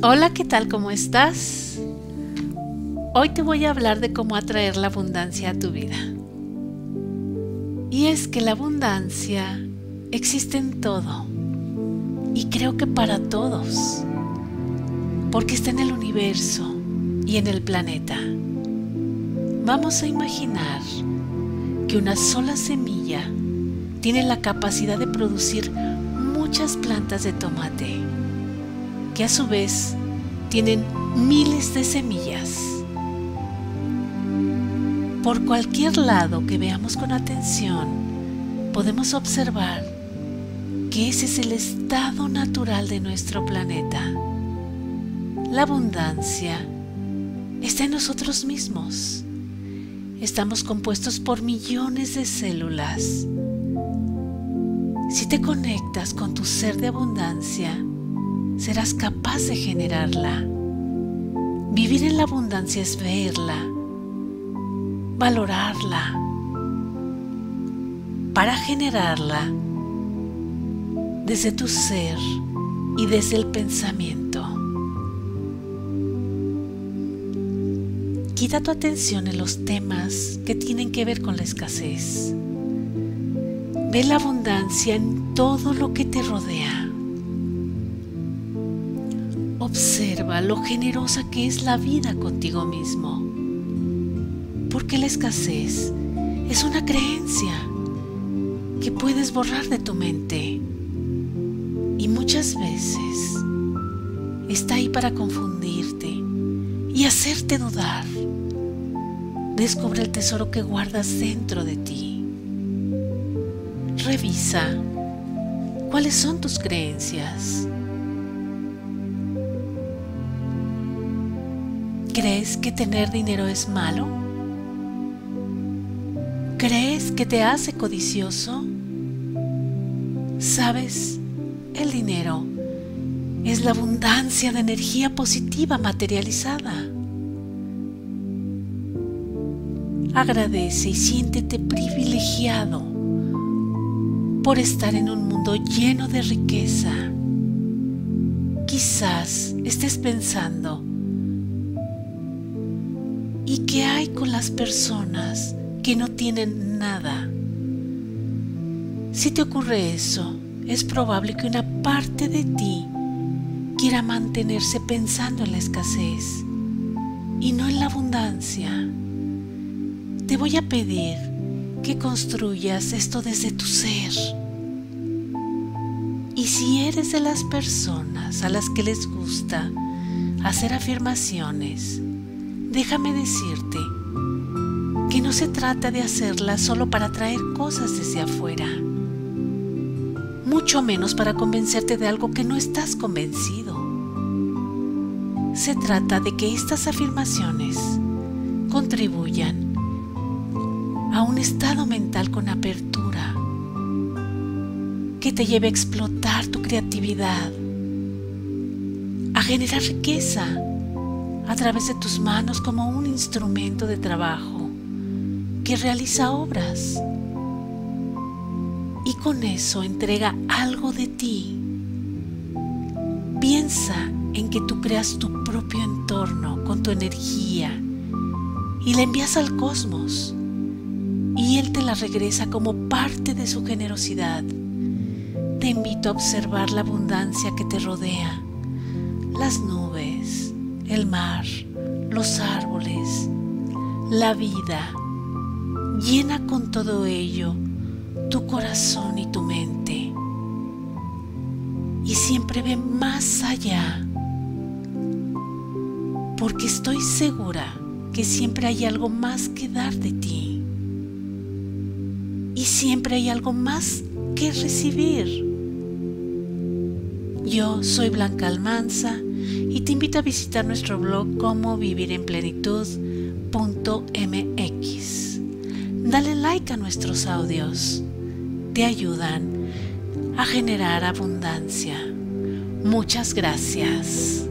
Hola, ¿qué tal? ¿Cómo estás? Hoy te voy a hablar de cómo atraer la abundancia a tu vida. Y es que la abundancia existe en todo. Y creo que para todos. Porque está en el universo y en el planeta. Vamos a imaginar que una sola semilla tiene la capacidad de producir muchas plantas de tomate, que a su vez tienen miles de semillas. Por cualquier lado que veamos con atención, podemos observar que ese es el estado natural de nuestro planeta. La abundancia está en nosotros mismos. Estamos compuestos por millones de células. Si te conectas con tu ser de abundancia, serás capaz de generarla. Vivir en la abundancia es verla, valorarla, para generarla desde tu ser y desde el pensamiento. Quita tu atención en los temas que tienen que ver con la escasez. Ve la abundancia en todo lo que te rodea. Observa lo generosa que es la vida contigo mismo. Porque la escasez es una creencia que puedes borrar de tu mente. Y muchas veces está ahí para confundirte y hacerte dudar. Descubre el tesoro que guardas dentro de ti. Revisa cuáles son tus creencias. ¿Crees que tener dinero es malo? ¿Crees que te hace codicioso? ¿Sabes? El dinero es la abundancia de energía positiva materializada. Agradece y siéntete privilegiado por estar en un mundo lleno de riqueza. Quizás estés pensando, ¿y qué hay con las personas que no tienen nada? Si te ocurre eso, es probable que una parte de ti quiera mantenerse pensando en la escasez y no en la abundancia te voy a pedir que construyas esto desde tu ser. Y si eres de las personas a las que les gusta hacer afirmaciones, déjame decirte que no se trata de hacerlas solo para traer cosas desde afuera, mucho menos para convencerte de algo que no estás convencido. Se trata de que estas afirmaciones contribuyan a un estado mental con apertura que te lleve a explotar tu creatividad, a generar riqueza a través de tus manos como un instrumento de trabajo que realiza obras. Y con eso entrega algo de ti. Piensa en que tú creas tu propio entorno con tu energía y la envías al cosmos y Él te la regresa como parte de su generosidad. Te invito a observar la abundancia que te rodea, las nubes, el mar, los árboles, la vida. Llena con todo ello tu corazón y tu mente. Y siempre ve más allá, porque estoy segura que siempre hay algo más que dar de ti y siempre hay algo más que recibir. Yo soy Blanca Almanza y te invito a visitar nuestro blog como vivir en plenitud.mx. Dale like a nuestros audios. Te ayudan a generar abundancia. Muchas gracias.